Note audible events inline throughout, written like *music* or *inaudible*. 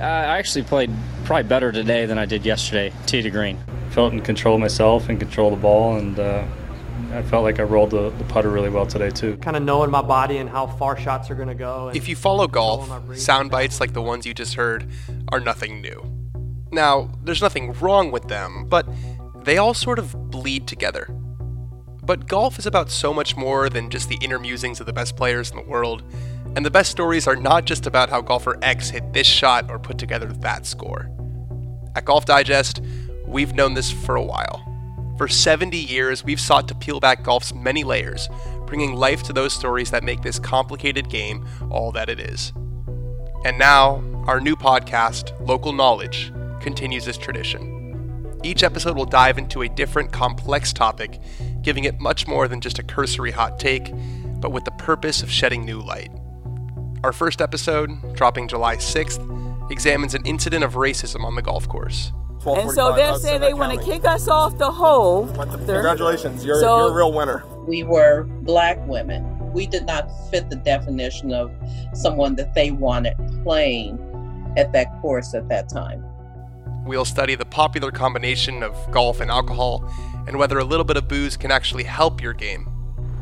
Uh, I actually played probably better today than I did yesterday, tee to green. Felt in control myself and control the ball, and uh, I felt like I rolled the, the putter really well today too. Kind of knowing my body and how far shots are going to go. If you follow golf, sound bites like the ones you just heard are nothing new. Now, there's nothing wrong with them, but they all sort of bleed together. But golf is about so much more than just the inner musings of the best players in the world, and the best stories are not just about how golfer X hit this shot or put together that score. At Golf Digest, we've known this for a while. For 70 years, we've sought to peel back golf's many layers, bringing life to those stories that make this complicated game all that it is. And now, our new podcast, Local Knowledge, continues this tradition. Each episode will dive into a different complex topic, giving it much more than just a cursory hot take, but with the purpose of shedding new light. Our first episode, dropping July 6th, examines an incident of racism on the golf course. And so they say they want to kick us off the hole. Congratulations, you're, so, you're a real winner. We were black women. We did not fit the definition of someone that they wanted playing at that course at that time. We'll study the popular combination of golf and alcohol and whether a little bit of booze can actually help your game.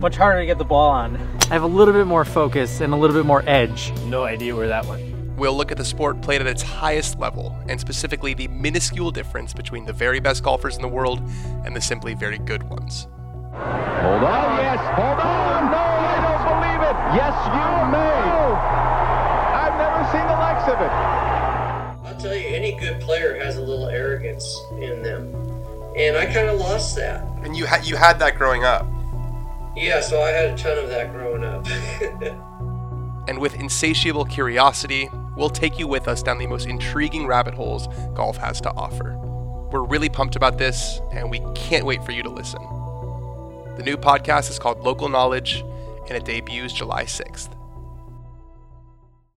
Much harder to get the ball on. I have a little bit more focus and a little bit more edge. No idea where that went. We'll look at the sport played at its highest level, and specifically the minuscule difference between the very best golfers in the world and the simply very good ones. Hold on, yes, hold on. No, I don't believe it. Yes, you may. I've never seen the likes of it. Tell you, any good player has a little arrogance in them, and I kind of lost that. And you had you had that growing up. Yeah, so I had a ton of that growing up. *laughs* and with insatiable curiosity, we'll take you with us down the most intriguing rabbit holes golf has to offer. We're really pumped about this, and we can't wait for you to listen. The new podcast is called Local Knowledge, and it debuts July 6th.